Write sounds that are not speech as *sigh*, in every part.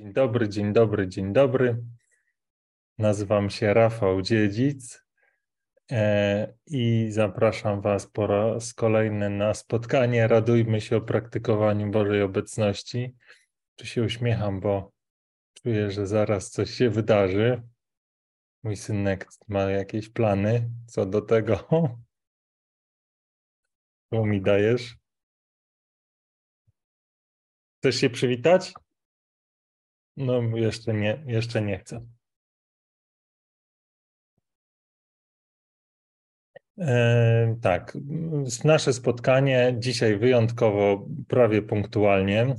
Dzień dobry, dzień dobry, dzień dobry. Nazywam się Rafał Dziedzic e, i zapraszam Was po raz kolejny na spotkanie. Radujmy się o praktykowaniu Bożej obecności. Tu się uśmiecham, bo czuję, że zaraz coś się wydarzy. Mój synek ma jakieś plany co do tego. Co mi dajesz? Chcesz się przywitać? No, jeszcze nie, jeszcze nie chcę. E, tak, nasze spotkanie dzisiaj wyjątkowo prawie punktualnie,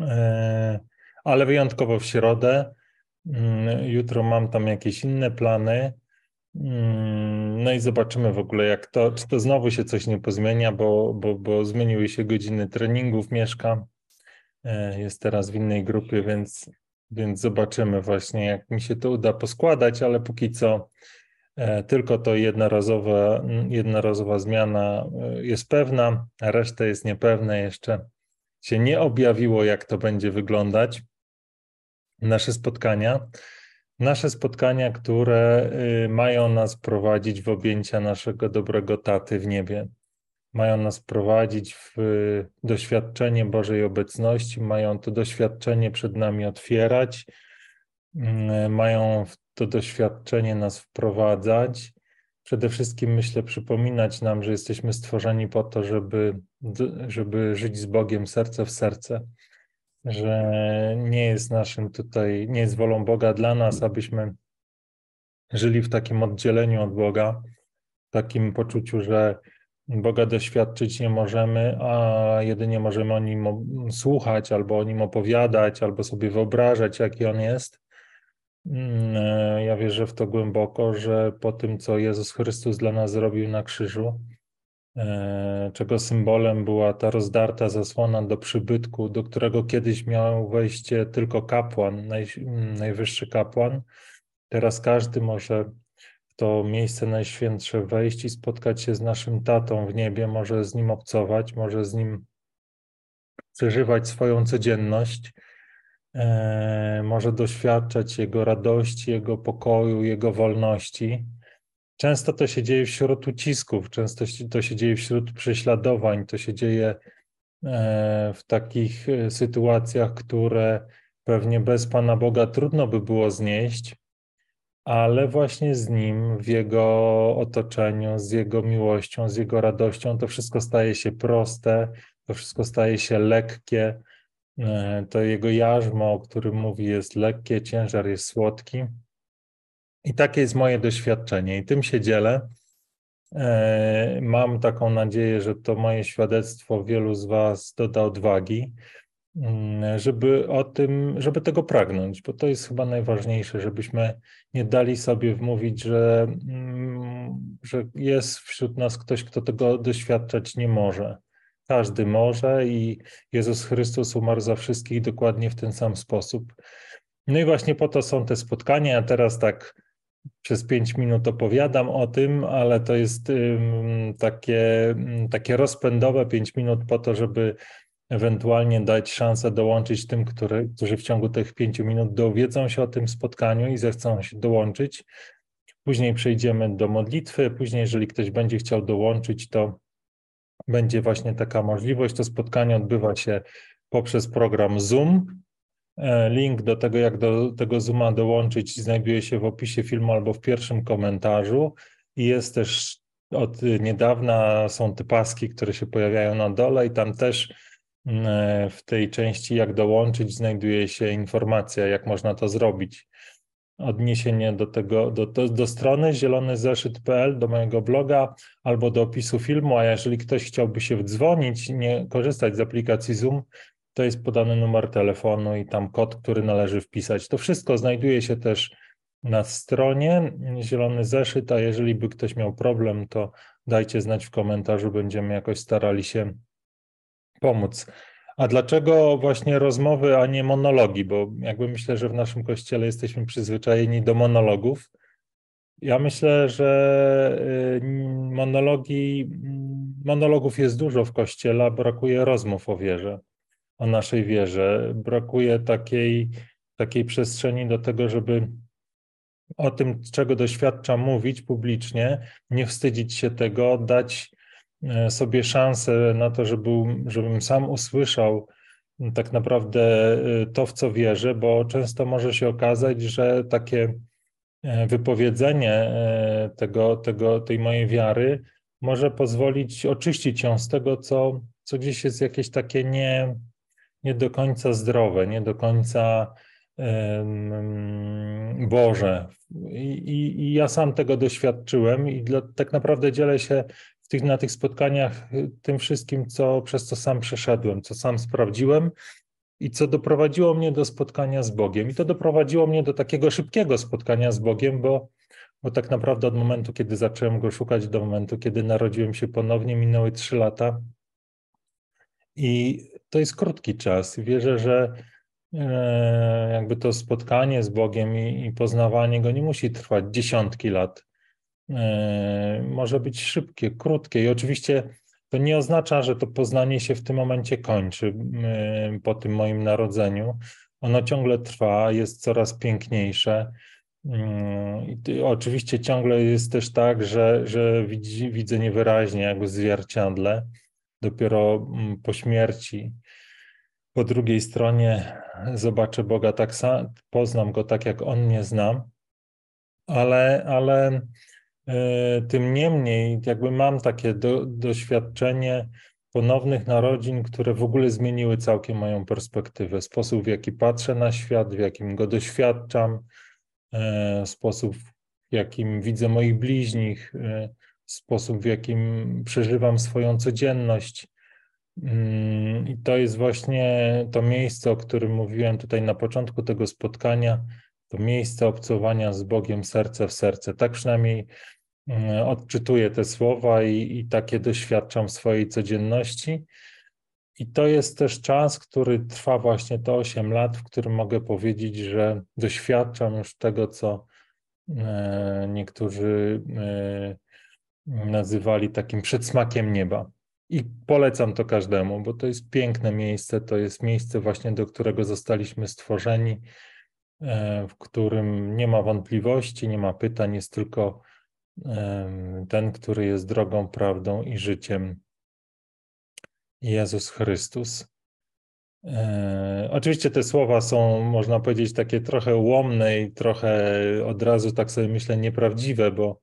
e, ale wyjątkowo w środę. Mm, jutro mam tam jakieś inne plany. Mm, no i zobaczymy w ogóle, jak to, czy to znowu się coś nie pozmienia, bo, bo, bo zmieniły się godziny treningów, mieszka. E, jest teraz w innej grupie, więc, więc zobaczymy właśnie, jak mi się to uda poskładać, ale póki co e, tylko to jednorazowa, jednorazowa zmiana e, jest pewna, a reszta jest niepewna. Jeszcze się nie objawiło, jak to będzie wyglądać. Nasze spotkania. Nasze spotkania, które y, mają nas prowadzić w objęcia naszego dobrego taty w niebie mają nas prowadzić w doświadczenie Bożej obecności, mają to doświadczenie przed nami otwierać, mm, mają to doświadczenie nas wprowadzać. Przede wszystkim myślę przypominać nam, że jesteśmy stworzeni po to, żeby, żeby żyć z Bogiem serce w serce, że nie jest naszym tutaj, nie jest wolą Boga dla nas, abyśmy żyli w takim oddzieleniu od Boga, w takim poczuciu, że Boga doświadczyć nie możemy, a jedynie możemy o nim słuchać, albo o nim opowiadać, albo sobie wyobrażać, jaki on jest. Mm, e, ja wierzę w to głęboko, że po tym, co Jezus Chrystus dla nas zrobił na krzyżu, e, czego symbolem była ta rozdarta zasłona do przybytku, do którego kiedyś miał wejście tylko kapłan, naj, najwyższy kapłan. Teraz każdy może to miejsce najświętsze wejść i spotkać się z naszym tatą w niebie, może z nim obcować, może z nim przeżywać swoją codzienność, e, może doświadczać jego radości, jego pokoju, jego wolności. Często to się dzieje wśród ucisków, często to się dzieje wśród prześladowań, to się dzieje e, w takich e, sytuacjach, które pewnie bez Pana Boga trudno by było znieść, ale właśnie z nim, w jego otoczeniu, z jego miłością, z jego radością, to wszystko staje się proste, to wszystko staje się lekkie. E, to jego jarzmo, o którym mówi, jest lekkie, ciężar jest słodki. I takie jest moje doświadczenie, i tym się dzielę. E, mam taką nadzieję, że to moje świadectwo wielu z Was doda odwagi, żeby o tym, żeby tego pragnąć, bo to jest chyba najważniejsze, żebyśmy nie dali sobie wmówić, że, mm, że jest wśród nas ktoś, kto tego doświadczać nie może. Każdy może i Jezus Chrystus umarł za wszystkich dokładnie w ten sam sposób. No i właśnie po to są te spotkania. Ja teraz tak przez pięć minut opowiadam o tym, ale to jest takie, takie rozpędowe pięć minut po to, żeby ewentualnie dać szansę dołączyć tym, który, którzy w ciągu tych pięciu minut dowiedzą się o tym spotkaniu i zechcą się dołączyć. Później przejdziemy do modlitwy, później jeżeli ktoś będzie chciał dołączyć, to będzie właśnie taka możliwość. To spotkanie odbywa się poprzez program Zoom. E, link do tego, jak do tego Zooma dołączyć, znajduje się w opisie filmu albo w pierwszym komentarzu. I jest też od niedawna są te paski, które się pojawiają na dole, i tam też w tej części, jak dołączyć, znajduje się informacja, jak można to zrobić. Odniesienie do tego, do, do, do strony zielonyzeszyt.pl, do mojego bloga albo do opisu filmu, a jeżeli ktoś chciałby się wdzwonić, nie korzystać z aplikacji Zoom, to jest podany numer telefonu i tam kod, który należy wpisać. To wszystko znajduje się też na stronie Zielony Zeszyt, a jeżeli by ktoś miał problem, to dajcie znać w komentarzu, będziemy jakoś starali się pomóc. A dlaczego właśnie rozmowy, a nie monologi? Bo jakby myślę, że w naszym kościele jesteśmy przyzwyczajeni do monologów. Ja myślę, że y, monologi, monologów jest dużo w kościele, brakuje rozmów o wierze. o naszej wierze. Brakuje takiej, takiej przestrzeni do tego, żeby o tym, czego doświadczam, mówić publicznie, nie wstydzić się tego, dać sobie szansę na to, żeby, żebym sam usłyszał tak naprawdę e, to, w co wierzę, bo często może się okazać, że takie e, wypowiedzenie tego, tego, tej mojej wiary może pozwolić oczyścić ją z tego, co, co gdzieś jest jakieś takie nie, nie do końca zdrowe, nie do końca Boże. I, i, I, ja sam tego doświadczyłem i dla, tak naprawdę dzielę się tych, na tych spotkaniach tym wszystkim, co, przez co sam przeszedłem, co sam sprawdziłem i co doprowadziło mnie do spotkania z Bogiem. I to doprowadziło mnie do takiego szybkiego spotkania z Bogiem, bo, bo tak naprawdę od momentu, kiedy zacząłem go szukać, do momentu, kiedy narodziłem się ponownie, minęły trzy lata. I to jest krótki czas. Wierzę, że E, jakby to spotkanie z Bogiem i, i poznawanie Go nie musi trwać dziesiątki lat. E, może być szybkie, krótkie i oczywiście to nie oznacza, że to poznanie się w tym momencie kończy e, po tym moim narodzeniu. Ono ciągle trwa, jest coraz piękniejsze. I oczywiście ciągle jest też tak, że, że widzi, widzę niewyraźnie, jakby zwierciadle. Dopiero po śmierci po drugiej stronie zobaczę Boga tak sam, poznam Go tak, jak On mnie zna, ale, ale tym niemniej jakby mam takie do, doświadczenie ponownych narodzin, które w ogóle zmieniły całkiem moją perspektywę, sposób w jaki patrzę na świat, w jakim go doświadczam, y, sposób w jakim widzę moich bliźnich, y, sposób w jakim przeżywam swoją codzienność. Mm, I to jest właśnie to miejsce, o którym mówiłem tutaj na początku tego spotkania, to miejsce obcowania z Bogiem serce w serce. Tak przynajmniej mm, odczytuję te słowa i, i takie doświadczam w swojej codzienności. I to jest też czas, który trwa właśnie te 8 lat, w którym mogę powiedzieć, że doświadczam już tego, co e, niektórzy e, nazywali takim przedsmakiem nieba. I polecam to każdemu, bo to jest piękne miejsce, to jest miejsce właśnie, do którego zostaliśmy stworzeni, w którym nie ma wątpliwości, nie ma pytań, jest tylko ten, który jest drogą, prawdą i życiem. Jezus Chrystus. E, oczywiście te słowa są, można powiedzieć, takie trochę łomne i trochę od razu, tak sobie myślę, nieprawdziwe, bo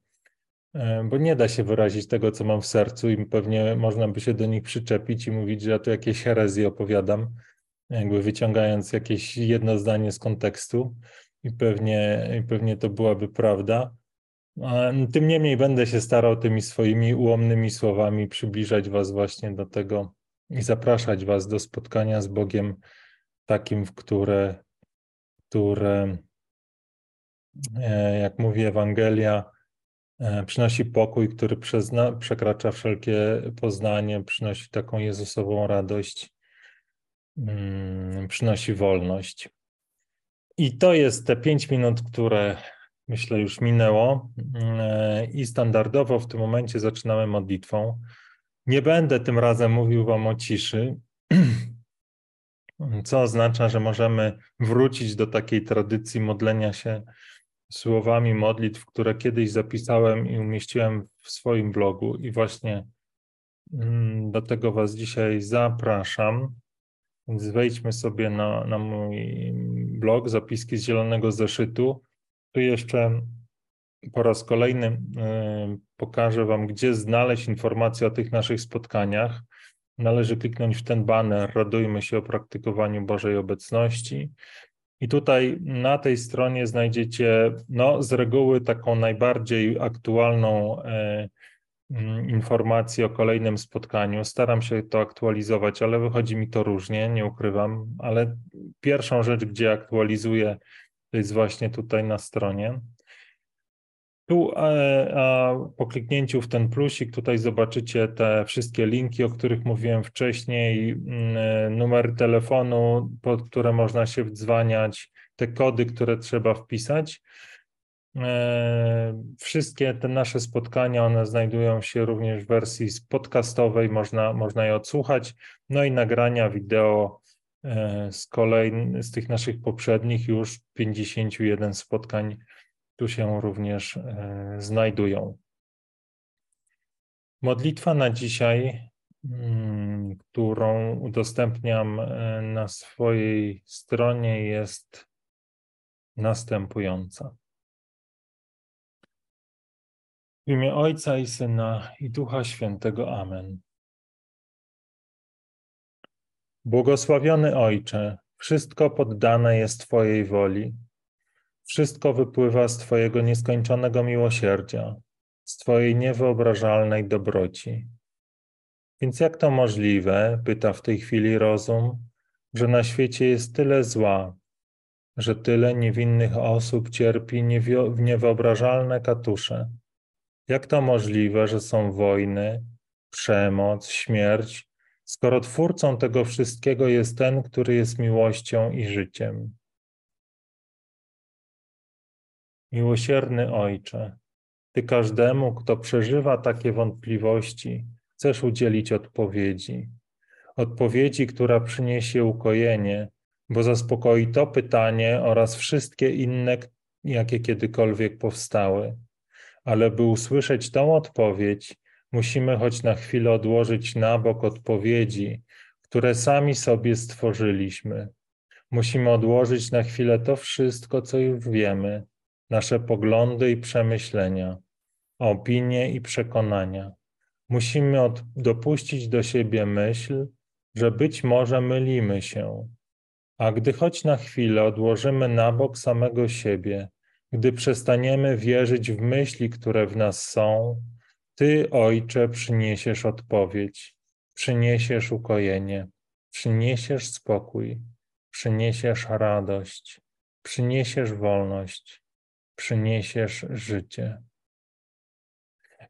E, bo nie da się wyrazić tego, co mam w sercu i pewnie można by się do nich przyczepić i mówić, że ja tu jakieś herezje opowiadam, jakby wyciągając jakieś jedno zdanie z kontekstu i pewnie, i pewnie to byłaby prawda. Tym niemniej będę się starał tymi swoimi ułomnymi słowami przybliżać Was właśnie do tego i zapraszać Was do spotkania z Bogiem takim, w które, które e, jak mówi Ewangelia, E, przynosi pokój, który przekracza wszelkie poznanie, przynosi taką Jezusową radość, przynosi wolność. I to jest te pięć minut, które myślę już minęło. E, I standardowo w tym momencie zaczynamy modlitwą. Nie będę tym razem mówił Wam o ciszy, *clears throat* co oznacza, że możemy wrócić do takiej tradycji modlenia się słowami modlitw, które kiedyś zapisałem i umieściłem w swoim blogu, i właśnie mm, do tego Was dzisiaj zapraszam. Więc wejdźmy sobie na, na mój blog Zapiski z Zielonego Zeszytu. Tu jeszcze po raz kolejny y, pokażę Wam, gdzie znaleźć informacje o tych naszych spotkaniach. Należy kliknąć w ten banner Radujmy się o praktykowaniu Bożej obecności. I tutaj na tej stronie znajdziecie no, z reguły taką najbardziej aktualną mm, informację o kolejnym spotkaniu. Staram się to aktualizować, ale wychodzi mi to różnie, nie ukrywam. Ale pierwszą rzecz, gdzie aktualizuję, to jest właśnie tutaj na stronie. Tu e, a po kliknięciu w ten plusik tutaj zobaczycie te wszystkie linki, o których mówiłem wcześniej, mm, e, numery telefonu, pod które można się wdzwaniać, te kody, które trzeba wpisać. E, wszystkie te nasze spotkania, one znajdują się również w wersji podcastowej, można, można je odsłuchać, no i nagrania wideo e, z kolei z tych naszych poprzednich już 51 spotkań tu się również e, znajdują. Modlitwa na dzisiaj, mm, którą udostępniam na swojej stronie, jest następująca. W imię Ojca i Syna i Ducha Świętego. Amen. Błogosławiony Ojcze, wszystko poddane jest Twojej woli. Wszystko wypływa z Twojego nieskończonego miłosierdzia, z Twojej niewyobrażalnej dobroci. Więc jak to możliwe, pyta w tej chwili rozum, że na świecie jest tyle zła, że tyle niewinnych osób cierpi niewyobrażalne katusze? Jak to możliwe, że są wojny, przemoc, śmierć, skoro twórcą tego wszystkiego jest ten, który jest miłością i życiem? Miłosierny Ojcze, Ty każdemu, kto przeżywa takie wątpliwości, chcesz udzielić odpowiedzi. Odpowiedzi, która przyniesie ukojenie, bo zaspokoi to pytanie oraz wszystkie inne, jakie kiedykolwiek powstały. Ale by usłyszeć tą odpowiedź, musimy choć na chwilę odłożyć na bok odpowiedzi, które sami sobie stworzyliśmy. Musimy odłożyć na chwilę to wszystko, co już wiemy, nasze poglądy i przemyślenia, opinie i przekonania. Musimy od, dopuścić do siebie myśl, że być może mylimy się. A gdy choć na chwilę odłożymy na bok samego siebie, gdy przestaniemy wierzyć w myśli, które w nas są, Ty, Ojcze, przyniesiesz odpowiedź, przyniesiesz ukojenie, przyniesiesz spokój, przyniesiesz radość, przyniesiesz wolność, przyniesiesz życie.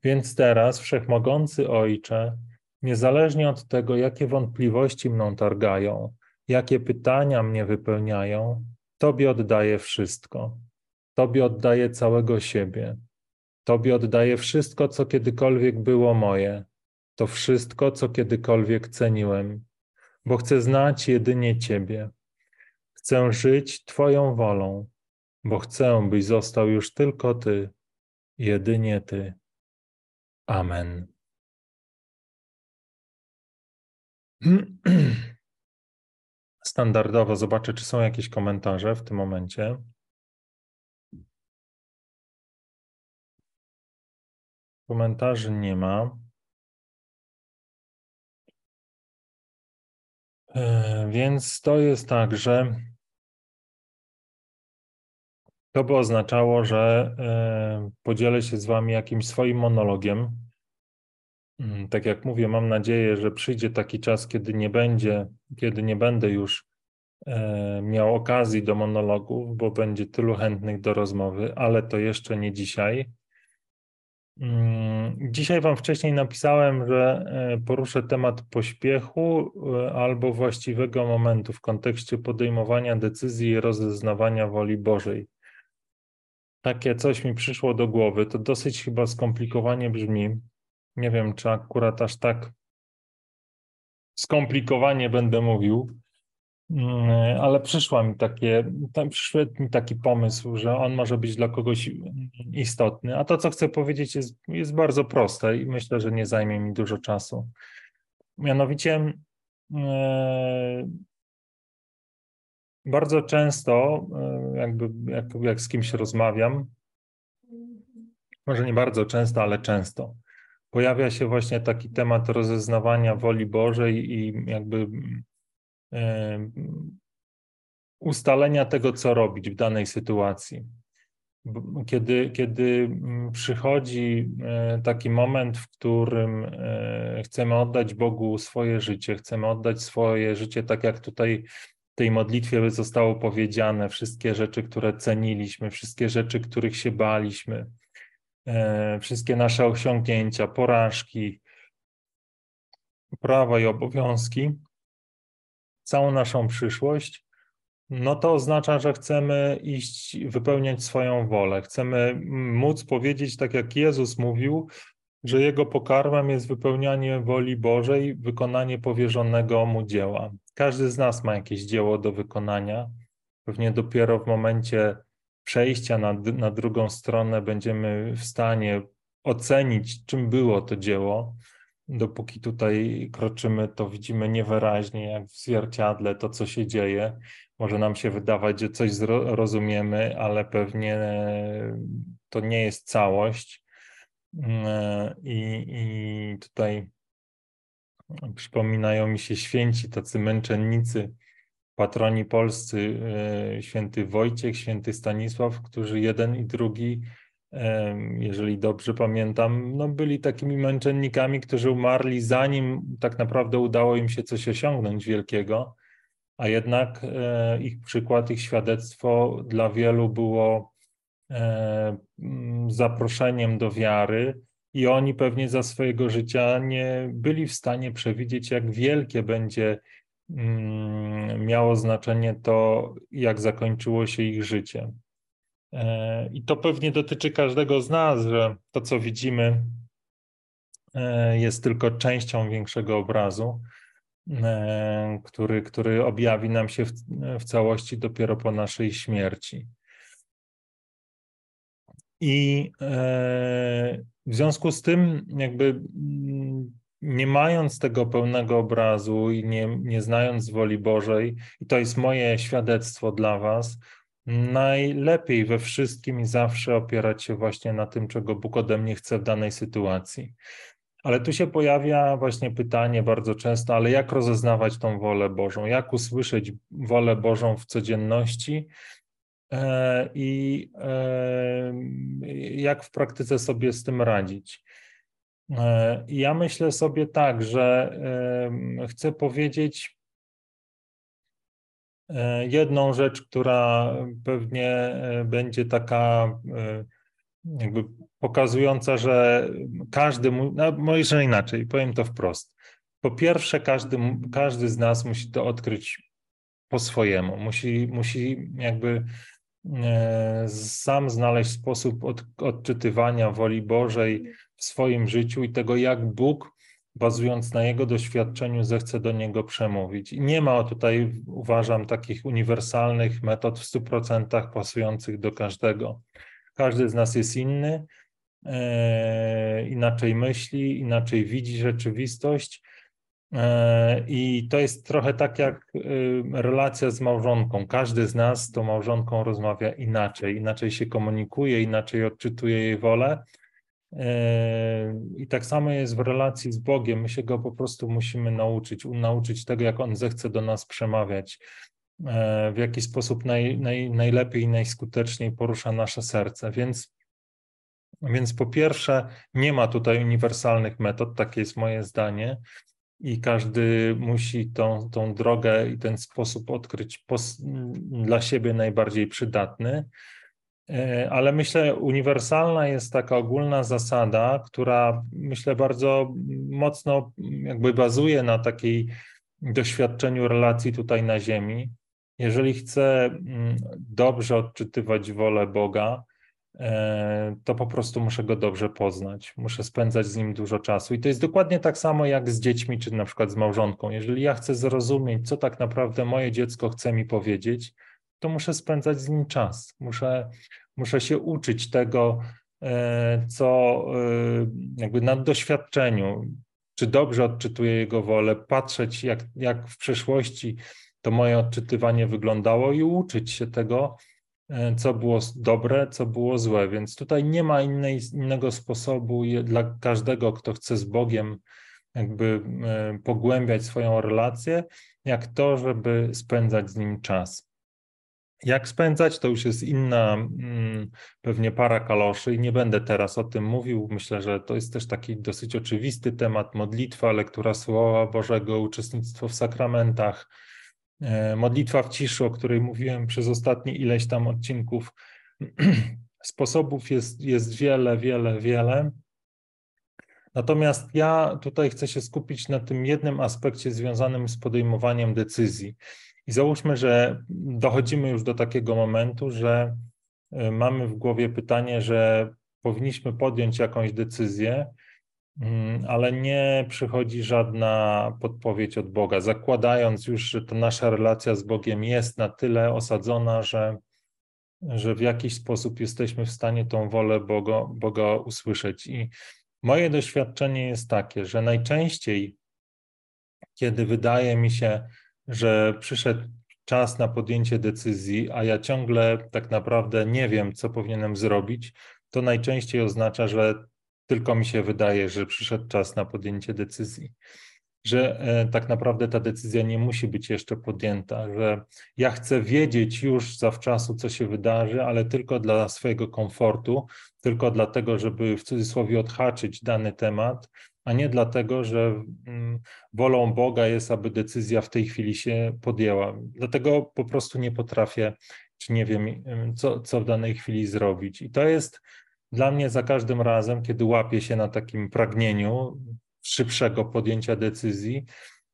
Więc teraz, wszechmogący Ojcze, niezależnie od tego, jakie wątpliwości mną targają, jakie pytania mnie wypełniają, Tobie oddaję wszystko. Tobie oddaję całego siebie. Tobie oddaję wszystko, co kiedykolwiek było moje. To wszystko, co kiedykolwiek ceniłem, bo chcę znać jedynie Ciebie. Chcę żyć Twoją wolą, bo chcę, byś został już tylko Ty, jedynie Ty. Amen. *clears throat* Standardowo zobaczę, czy są jakieś komentarze w tym momencie. Komentarzy nie ma. E, więc to jest tak, że to by oznaczało, że e, podzielę się z Wami jakimś swoim monologiem. Mm, tak jak mówię, mam nadzieję, że przyjdzie taki czas, kiedy nie będzie, kiedy nie będę już e, miał okazji do monologów, bo będzie tylu chętnych do rozmowy, ale to jeszcze nie dzisiaj. Mm, dzisiaj Wam wcześniej napisałem, że e, poruszę temat pośpiechu e, albo właściwego momentu w kontekście podejmowania decyzji i rozeznawania woli Bożej. Takie coś mi przyszło do głowy. To dosyć chyba skomplikowanie brzmi. Nie wiem, czy akurat aż tak skomplikowanie będę mówił, ale przyszła mi takie, przyszedł mi taki pomysł, że on może być dla kogoś istotny. A to, co chcę powiedzieć, jest, jest bardzo proste i myślę, że nie zajmie mi dużo czasu. Mianowicie, e, bardzo często, jakby jak, jak z kimś rozmawiam, może nie bardzo często, ale często, pojawia się właśnie taki temat rozeznawania woli Bożej i jakby ustalenia tego, co robić w danej sytuacji. Kiedy, kiedy mm, przychodzi e, taki moment, w którym e, chcemy oddać Bogu swoje życie, chcemy oddać swoje życie, tak jak tutaj w tej modlitwie zostało powiedziane, wszystkie rzeczy, które ceniliśmy, wszystkie rzeczy, których się baliśmy, e, wszystkie nasze osiągnięcia, porażki, prawa i obowiązki, całą naszą przyszłość, no to oznacza, że chcemy iść, wypełniać swoją wolę. Chcemy móc powiedzieć, tak jak Jezus mówił, że Jego pokarmem jest wypełnianie woli Bożej, wykonanie powierzonego Mu dzieła. każdy z nas ma jakieś dzieło do wykonania. Pewnie dopiero w momencie przejścia na, na drugą stronę będziemy w stanie ocenić, czym było to dzieło. Dopóki tutaj kroczymy, to widzimy niewyraźnie, jak w zwierciadle, to co się dzieje. Może nam się wydawać, że coś rozumiemy, ale pewnie to nie jest całość. I, i tutaj przypominają mi się święci, tacy męczennicy, patroni polscy, e, święty Wojciech, święty Stanisław, którzy jeden i drugi, jeżeli dobrze pamiętam, no byli takimi męczennikami, którzy umarli zanim tak naprawdę udało im się coś osiągnąć wielkiego, a jednak e, ich przykład, ich świadectwo dla wielu było e, zaproszeniem do wiary, i oni pewnie za swojego życia nie byli w stanie przewidzieć, jak wielkie będzie mm, miało znaczenie to, jak zakończyło się ich życie. E, I to pewnie dotyczy każdego z nas, że to, co widzimy, e, jest tylko częścią większego obrazu, e, który, który objawi nam się w, w całości dopiero po naszej śmierci. I w związku z tym, jakby mm, nie mając tego pełnego obrazu i nie, nie znając woli Bożej, i to jest moje świadectwo dla Was, najlepiej we wszystkim i zawsze opierać się właśnie na tym, czego Bóg ode mnie chce w danej sytuacji. Ale tu się pojawia właśnie pytanie bardzo często, ale jak rozeznawać tą wolę Bożą? Jak usłyszeć wolę Bożą w codzienności? E, i e, jak w praktyce sobie z tym radzić. E, ja myślę sobie tak, że chcę powiedzieć jedną rzecz, która pewnie będzie taka jakby pokazująca, że każdy, no może inaczej, powiem to wprost. Po pierwsze, każdy, każdy z nas musi to odkryć po swojemu, musi, musi jakby E, sam znaleźć sposób od, odczytywania woli Bożej w swoim życiu i tego, jak Bóg, bazując na Jego doświadczeniu, zechce do niego przemówić. I nie ma tutaj, uważam, takich uniwersalnych metod w 100% pasujących do każdego. Każdy z nas jest inny, e, inaczej myśli, inaczej widzi rzeczywistość E, I to jest trochę tak jak y, relacja z małżonką. Każdy z nas z tą małżonką rozmawia inaczej, inaczej się komunikuje, inaczej odczytuje jej wolę. E, I tak samo jest w relacji z Bogiem. My się go po prostu musimy nauczyć, nauczyć tego, jak on zechce do nas przemawiać, e, w jaki sposób naj, naj, najlepiej i najskuteczniej porusza nasze serce. Więc, więc po pierwsze, nie ma tutaj uniwersalnych metod, takie jest moje zdanie i każdy musi tą, tą drogę i ten sposób odkryć dla siebie najbardziej przydatny. E, ale myślę, uniwersalna jest taka ogólna zasada, która myślę bardzo mocno jakby bazuje na takiej doświadczeniu relacji tutaj na Ziemi. Jeżeli chcę mm, dobrze odczytywać wolę Boga, E, to po prostu muszę go dobrze poznać, muszę spędzać z nim dużo czasu. I to jest dokładnie tak samo jak z dziećmi, czy na przykład z małżonką. Jeżeli ja chcę zrozumieć, co tak naprawdę moje dziecko chce mi powiedzieć, to muszę spędzać z nim czas. Muszę, muszę się uczyć tego, e, co e, jakby na doświadczeniu, czy dobrze odczytuję jego wolę, patrzeć, jak, jak w przeszłości to moje odczytywanie wyglądało i uczyć się tego, E, co było dobre, co było złe. Więc tutaj nie ma innej, innego sposobu dla każdego, kto chce z Bogiem jakby pogłębiać swoją relację, jak to, żeby spędzać z nim czas. Jak spędzać, to już jest inna mm, pewnie para kaloszy i nie będę teraz o tym mówił. Myślę, że to jest też taki dosyć oczywisty temat modlitwa, lektura Słowa Bożego, uczestnictwo w sakramentach, E, modlitwa w ciszy, o której mówiłem przez ostatnie ileś tam odcinków. *clears throat* Sposobów jest, jest wiele, wiele, wiele. Natomiast ja tutaj chcę się skupić na tym jednym aspekcie związanym z podejmowaniem decyzji. I załóżmy, że dochodzimy już do takiego momentu, że e, mamy w głowie pytanie, że powinniśmy podjąć jakąś decyzję, mm, ale nie przychodzi żadna podpowiedź od Boga, zakładając już, że ta nasza relacja z Bogiem jest na tyle osadzona, że, że w jakiś sposób jesteśmy w stanie tą wolę Boga, Boga usłyszeć. I moje doświadczenie jest takie, że najczęściej, kiedy wydaje mi się, że przyszedł czas na podjęcie decyzji, a ja ciągle tak naprawdę nie wiem, co powinienem zrobić, to najczęściej oznacza, że tylko mi się wydaje, że przyszedł czas na podjęcie decyzji. Że e, tak naprawdę ta decyzja nie musi być jeszcze podjęta, że ja chcę wiedzieć już zawczasu, co się wydarzy, ale tylko dla swojego komfortu, tylko dlatego, żeby w cudzysłowie odhaczyć dany temat, a nie dlatego, że mm, wolą Boga jest, aby decyzja w tej chwili się podjęła. Dlatego po prostu nie potrafię, czy nie wiem, co, co w danej chwili zrobić. I to jest dla mnie za każdym razem, kiedy łapię się na takim pragnieniu szybszego podjęcia decyzji,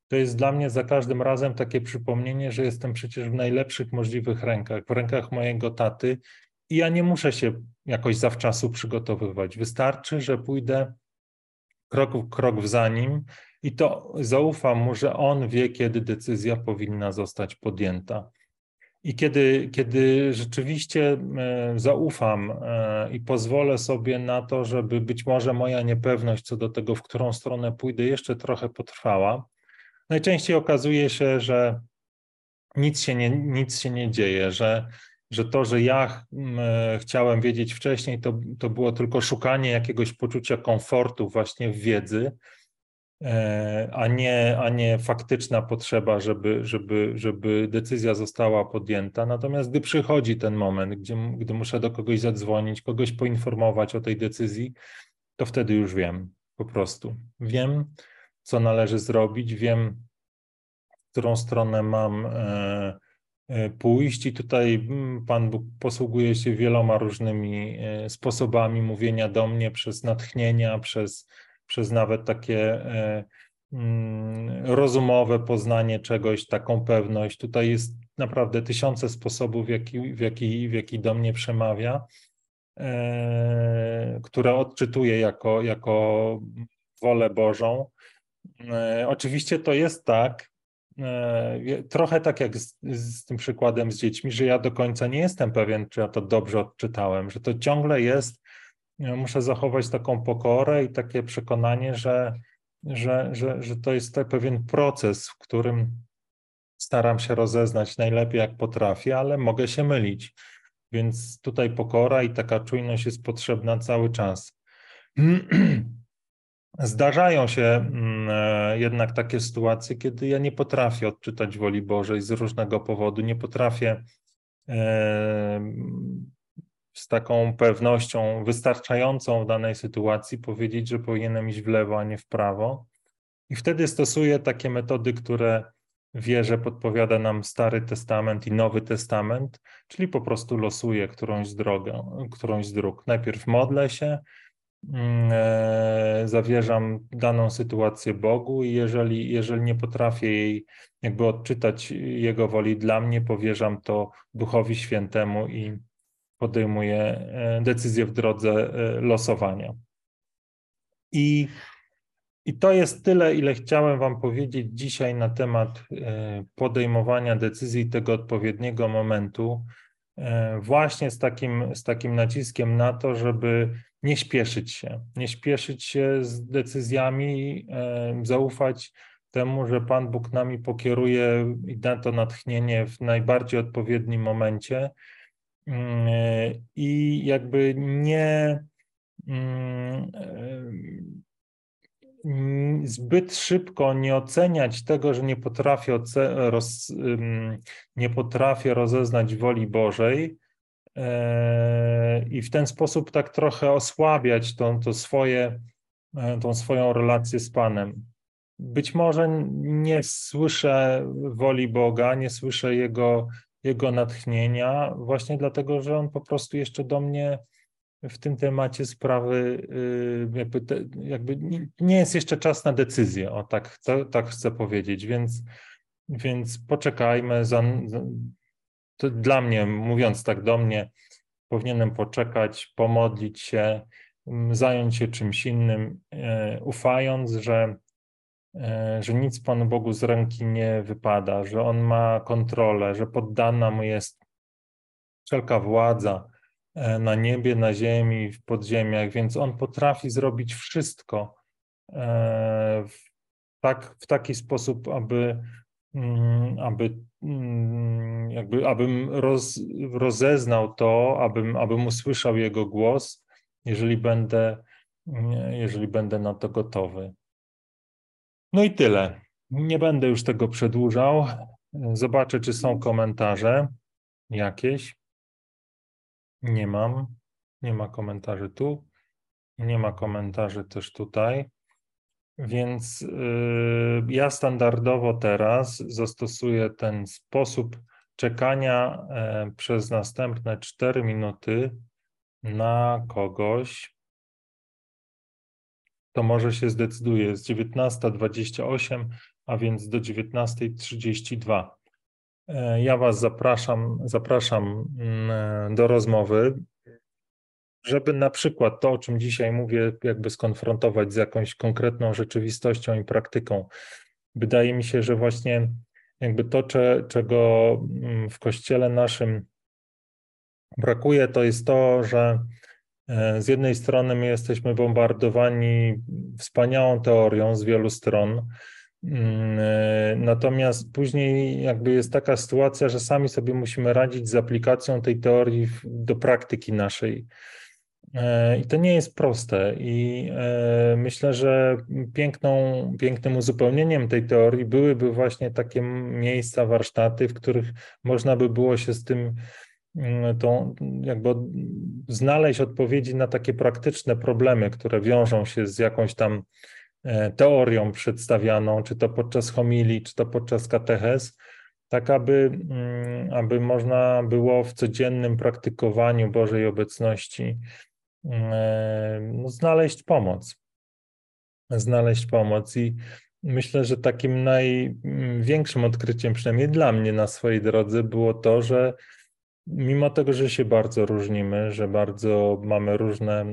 to jest dla mnie za każdym razem takie przypomnienie, że jestem przecież w najlepszych możliwych rękach, w rękach mojego taty i ja nie muszę się jakoś zawczasu przygotowywać. Wystarczy, że pójdę krok, krok za nim i to zaufam mu, że on wie, kiedy decyzja powinna zostać podjęta. I kiedy, kiedy rzeczywiście e, zaufam e, i pozwolę sobie na to, żeby być może moja niepewność co do tego, w którą stronę pójdę, jeszcze trochę potrwała, najczęściej okazuje się, że nic się nie, nic się nie dzieje, że, że to, że ja e, chciałem wiedzieć wcześniej, to, to było tylko szukanie jakiegoś poczucia komfortu właśnie w wiedzy, E, a nie, a nie faktyczna potrzeba, żeby, żeby, żeby decyzja została podjęta. Natomiast gdy przychodzi ten moment, gdzie, gdy muszę do kogoś zadzwonić, kogoś poinformować o tej decyzji, to wtedy już wiem po prostu. Wiem, co należy zrobić, wiem, w którą stronę mam e, pójść, i tutaj mm, Pan Bóg posługuje się wieloma różnymi sposobami mówienia do mnie przez natchnienia, przez przez nawet takie e, mm, rozumowe poznanie czegoś, taką pewność. Tutaj jest naprawdę tysiące sposobów, w jaki, w jaki, w jaki do mnie przemawia, e, które odczytuję jako, jako wolę Bożą. E, oczywiście to jest tak, trochę tak jak z, z, tym przykładem z dziećmi, że ja do końca nie jestem pewien, czy ja to dobrze odczytałem, że to ciągle jest muszę zachować taką pokorę i takie przekonanie, że, że, że, że to jest pewien proces, w którym staram się rozeznać najlepiej, jak potrafię, ale mogę się mylić. Więc tutaj pokora i taka czujność jest potrzebna cały czas. *clears throat* Zdarzają się mm, e, jednak takie sytuacje, kiedy ja nie potrafię odczytać woli Bożej z różnego powodu, nie potrafię z taką pewnością wystarczającą w danej sytuacji powiedzieć, że powinienem iść w lewo, a nie w prawo. I wtedy stosuję takie metody, które wierzę podpowiada nam Stary Testament i Nowy Testament, czyli po prostu losuję którąś drogę, którąś z dróg. Najpierw modlę się, e, zawierzam daną sytuację Bogu i jeżeli, jeżeli nie potrafię jej jakby odczytać Jego woli dla mnie, powierzam to Duchowi Świętemu i podejmuje e, decyzje w drodze e, losowania. I, I to jest tyle, ile chciałem Wam powiedzieć dzisiaj na temat e, podejmowania decyzji tego odpowiedniego momentu, właśnie z takim, z takim naciskiem na to, żeby nie śpieszyć się, nie śpieszyć się z decyzjami, zaufać temu, że Pan Bóg nami pokieruje i da to natchnienie w najbardziej odpowiednim momencie. Mm, e, i jakby nie mm, e, zbyt szybko nie oceniać tego, że nie potrafię, roz, nie potrafię rozeznać woli Bożej e, i w ten sposób tak trochę osłabiać tą, to swoje, tą swoją relację z Panem. Być może nie słyszę woli Boga, nie słyszę Jego jego natchnienia, właśnie dlatego, że on po prostu jeszcze do mnie w tym temacie sprawy y, jakby, te, jakby nie jest jeszcze czas na decyzję, o tak, tak chcę powiedzieć, więc, więc poczekajmy. Za, dla mnie, mówiąc tak do mnie, powinienem poczekać, pomodlić się zająć się czymś innym, ufając, że, że nic Panu Bogu z ręki nie wypada, że On ma kontrolę, że poddana Mu jest wszelka władza na niebie, na ziemi, w podziemiach, więc On potrafi zrobić wszystko w, tak, w taki sposób, aby Mm, aby jakby abym roz, rozeznał to, abym, abym usłyszał jego głos, jeżeli będę, jeżeli będę na to gotowy. No i tyle. Nie będę już tego przedłużał. Zobaczę, czy są komentarze jakieś. Nie mam. Nie ma komentarzy tu. Nie ma komentarzy też tutaj. Więc y, ja standardowo teraz zastosuję ten sposób czekania e, przez następne 4 minuty na kogoś. To może się zdecyduje. Jest 19.28, a więc do 19.32. E, ja Was zapraszam, zapraszam mm, do rozmowy żeby na przykład to, o czym dzisiaj mówię, jakby skonfrontować z jakąś konkretną rzeczywistością i praktyką. Wydaje mi się, że właśnie jakby to, czego mm, w kościele naszym brakuje, to jest to, że e, z jednej strony my jesteśmy bombardowani wspaniałą teorią z wielu stron, mm, e, natomiast później jakby jest taka sytuacja, że sami sobie musimy radzić z aplikacją tej teorii do praktyki naszej. E, I to nie jest proste. I e, myślę, że piękną, pięknym uzupełnieniem tej teorii byłyby właśnie takie miejsca, warsztaty, w których można by było się z tym, mm, tą, jakby znaleźć odpowiedzi na takie praktyczne problemy, które wiążą się z jakąś tam e, teorią przedstawianą, czy to podczas homilii, czy to podczas katechez, tak aby, mm, aby można było w codziennym praktykowaniu Bożej obecności no, znaleźć pomoc. Znaleźć pomoc i myślę, że takim największym odkryciem, przynajmniej dla mnie na swojej drodze, było to, że mimo tego, że się bardzo różnimy, że bardzo mamy różne,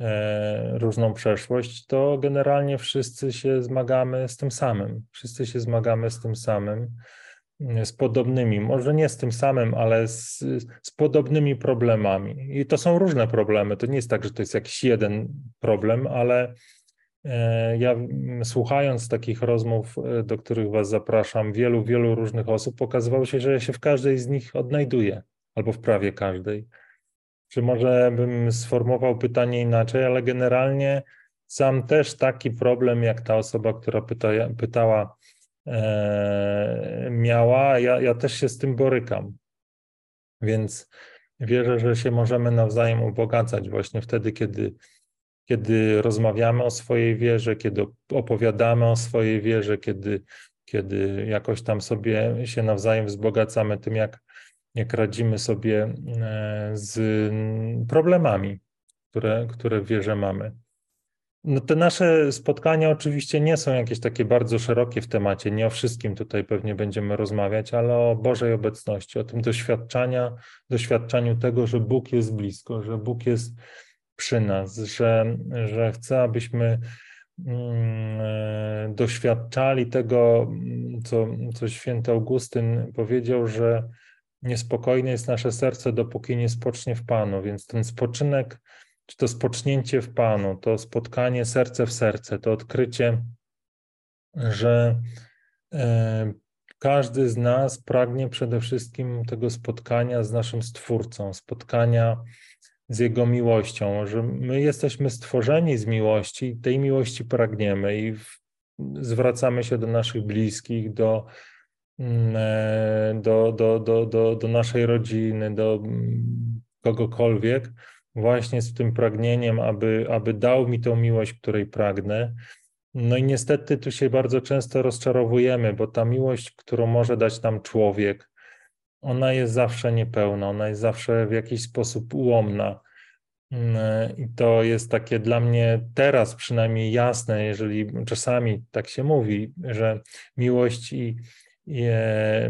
e, różną przeszłość, to generalnie wszyscy się zmagamy z tym samym. Wszyscy się zmagamy z tym samym z podobnymi, może nie z tym samym, ale z, z, podobnymi problemami. I to są różne problemy. To nie jest tak, że to jest jakiś jeden problem, ale e, ja słuchając takich rozmów, e, do których Was zapraszam, wielu, wielu różnych osób, pokazywało się, że ja się w każdej z nich odnajduję, albo w prawie każdej. Czy może bym sformułował pytanie inaczej, ale generalnie sam też taki problem, jak ta osoba, która pyta, pytała, miała. Ja, ja też się z tym borykam. Więc wierzę, że się możemy nawzajem ubogacać właśnie wtedy, kiedy, kiedy rozmawiamy o swojej wierze, kiedy opowiadamy o swojej wierze, kiedy, kiedy jakoś tam sobie się nawzajem wzbogacamy tym, jak, jak radzimy sobie e, z problemami, które, które w wierze mamy. No te nasze spotkania oczywiście nie są jakieś takie bardzo szerokie w temacie, nie o wszystkim tutaj pewnie będziemy rozmawiać, ale o Bożej obecności, o tym doświadczania, doświadczaniu tego, że Bóg jest blisko, że Bóg jest przy nas, że, że chce, abyśmy mm, e, doświadczali tego, co, co święty Augustyn powiedział, że niespokojne jest nasze serce, dopóki nie spocznie w Panu, więc ten spoczynek czy to spocznięcie w Panu, to spotkanie serce w serce, to odkrycie, że e, każdy z nas pragnie przede wszystkim tego spotkania z naszym Stwórcą, spotkania z Jego miłością, że my jesteśmy stworzeni z miłości tej miłości pragniemy i zwracamy się do naszych bliskich, do, do, do, do, do, do naszej rodziny, do kogokolwiek właśnie z tym pragnieniem, aby, aby dał mi tą miłość, której pragnę. No i niestety tu się bardzo często rozczarowujemy, bo ta miłość, którą może dać nam człowiek, ona jest zawsze niepełna, ona jest zawsze w jakiś sposób ułomna. Mm, I to jest takie dla mnie teraz przynajmniej jasne, jeżeli czasami tak się mówi, że miłość i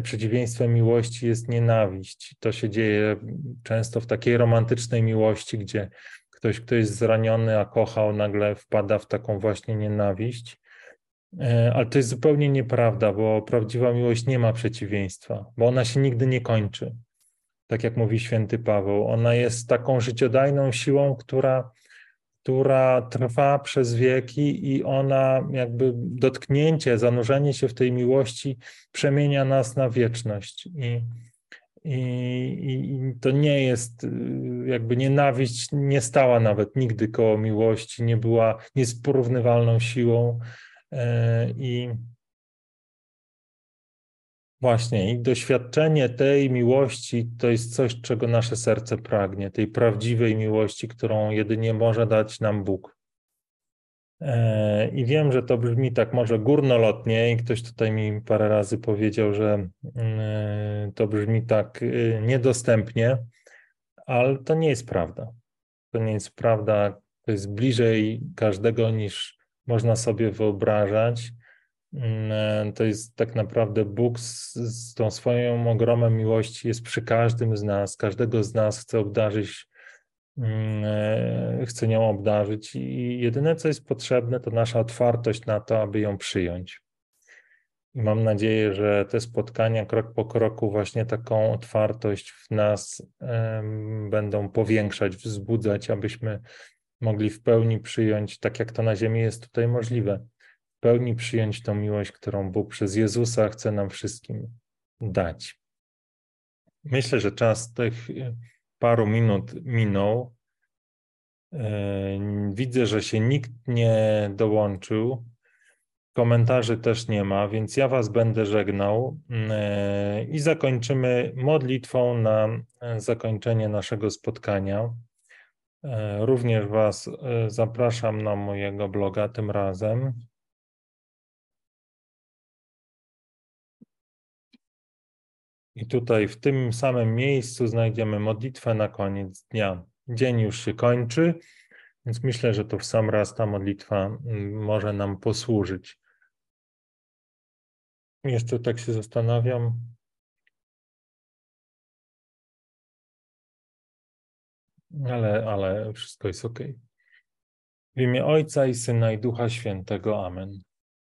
przeciwieństwem miłości jest nienawiść. To się dzieje często w takiej romantycznej miłości, gdzie Ktoś, kto jest zraniony, a kochał, nagle wpada w taką właśnie nienawiść. E, ale to jest zupełnie nieprawda, bo prawdziwa miłość nie ma przeciwieństwa, bo ona się nigdy nie kończy. Tak jak mówi święty Paweł, ona jest taką życiodajną siłą, która, która trwa przez wieki i ona jakby dotknięcie, zanurzenie się w tej miłości przemienia nas na wieczność. I, i, I, to nie jest, jakby nienawiść nie stała nawet nigdy koło miłości, nie była, nie jest porównywalną siłą. E, I właśnie, i doświadczenie tej miłości to jest coś, czego nasze serce pragnie, tej prawdziwej miłości, którą jedynie może dać nam Bóg. E, I wiem, że to brzmi tak może górnolotnie, i ktoś tutaj mi parę razy powiedział, że mm, to brzmi tak y, niedostępnie, ale to nie jest prawda. To nie jest prawda, to jest bliżej każdego niż można sobie wyobrażać. Mm, to jest tak naprawdę Bóg z, z tą swoją ogromem miłości jest przy każdym z nas, każdego z nas chce obdarzyć, mm, e, chce nią obdarzyć. I jedyne, co jest potrzebne, to nasza otwartość na to, aby ją przyjąć. I mam nadzieję, że te spotkania krok po kroku właśnie taką otwartość w nas będą powiększać, wzbudzać, abyśmy mogli w pełni przyjąć, tak jak to na ziemi jest tutaj możliwe, pełni przyjąć tą miłość, którą Bóg przez Jezusa chce nam wszystkim dać. Myślę, że czas tych y, paru minut minął. E, widzę, że się nikt nie dołączył. Komentarzy też nie ma, więc ja Was będę żegnał e, i zakończymy modlitwą na zakończenie naszego spotkania. Również Was zapraszam na mojego bloga tym razem. I tutaj w tym samym miejscu znajdziemy modlitwę na koniec dnia. Dzień już się kończy, więc myślę, że to w sam raz ta modlitwa mm, może nam posłużyć. Jeszcze tak się zastanawiam, ale, ale wszystko jest ok. W imię Ojca i Syna i Ducha Świętego. Amen.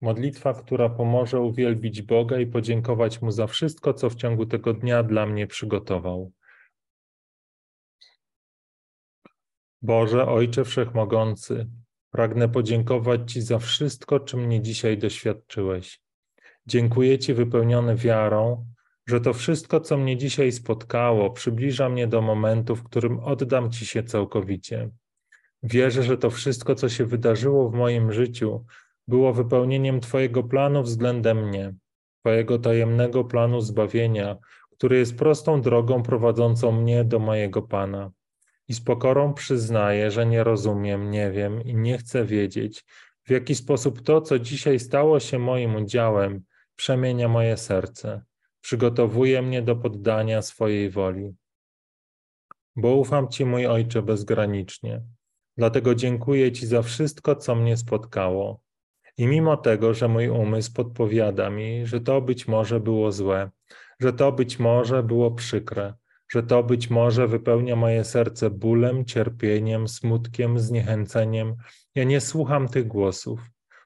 Modlitwa, która pomoże uwielbić Boga i podziękować Mu za wszystko, co w ciągu tego dnia dla mnie przygotował. Boże, Ojcze Wszechmogący, pragnę podziękować Ci za wszystko, czym mnie dzisiaj doświadczyłeś. Dziękuję Ci wypełniony wiarą, że to wszystko, co mnie dzisiaj spotkało, przybliża mnie do momentu, w którym oddam Ci się całkowicie. Wierzę, że to wszystko, co się wydarzyło w moim życiu, było wypełnieniem Twojego planu względem mnie, Twojego tajemnego planu zbawienia, który jest prostą drogą prowadzącą mnie do mojego Pana. I z pokorą przyznaję, że nie rozumiem, nie wiem i nie chcę wiedzieć, w jaki sposób to, co dzisiaj stało się moim udziałem, przemienia moje serce przygotowuje mnie do poddania swojej woli. Bo ufam Ci, mój Ojcze, bezgranicznie. Dlatego dziękuję Ci za wszystko, co mnie spotkało. I mimo tego, że mój umysł podpowiada mi, że to być może było złe, że to być może było przykre, że to być może wypełnia moje serce bólem, cierpieniem, smutkiem, zniechęceniem, ja nie słucham tych głosów.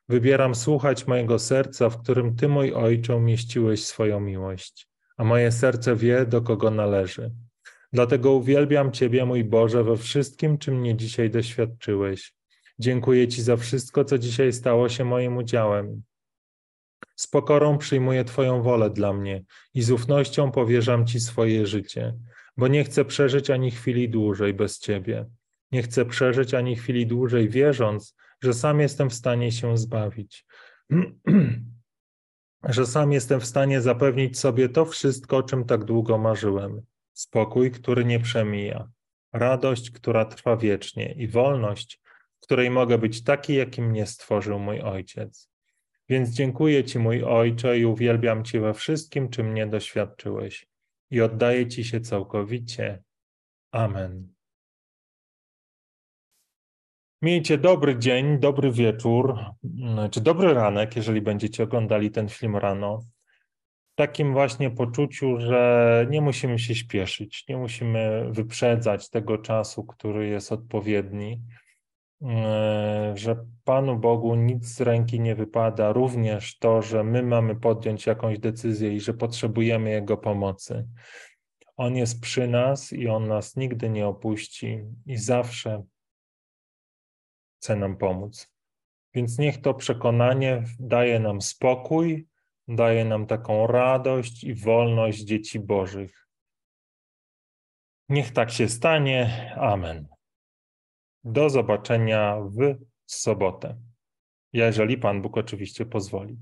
Wybieram słuchać mojego serca, w którym Ty, mój Ojcze, umieściłeś swoją miłość, a moje serce wie, do kogo należy. Dlatego uwielbiam Ciebie, mój Boże, we wszystkim, czym mnie dzisiaj doświadczyłeś. Dziękuję Ci za wszystko, co dzisiaj stało się moim udziałem. Z pokorą przyjmuję Twoją wolę dla mnie i z ufnością powierzam Ci swoje życie, bo nie chcę przeżyć ani chwili dłużej bez Ciebie. Nie chcę przeżyć ani chwili dłużej, wierząc, że sam jestem w stanie się zbawić, *clears throat* że sam jestem w stanie zapewnić sobie to wszystko, o czym tak długo marzyłem. Spokój, który nie przemija, radość, która trwa wiecznie i wolność, której mogę być taki, jakim mnie stworzył mój Ojciec. Więc dziękuję Ci, mój Ojcze, i uwielbiam Cię we wszystkim, czym mnie doświadczyłeś. I oddaję Ci się całkowicie. Amen. Miejcie dobry dzień, dobry wieczór, czy dobry ranek, jeżeli będziecie oglądali ten film rano. takim właśnie poczuciu, że nie musimy się śpieszyć, nie musimy wyprzedzać tego czasu, który jest odpowiedni, że Panu Bogu nic z ręki nie wypada, również to, że my mamy podjąć jakąś decyzję i że potrzebujemy Jego pomocy. On jest przy nas i On nas nigdy nie opuści i zawsze chce nam pomóc. Więc niech to przekonanie daje nam spokój, daje nam taką radość i wolność dzieci Bożych. Niech tak się stanie. Amen. Do zobaczenia w sobotę. Jeżeli Pan Bóg oczywiście pozwoli.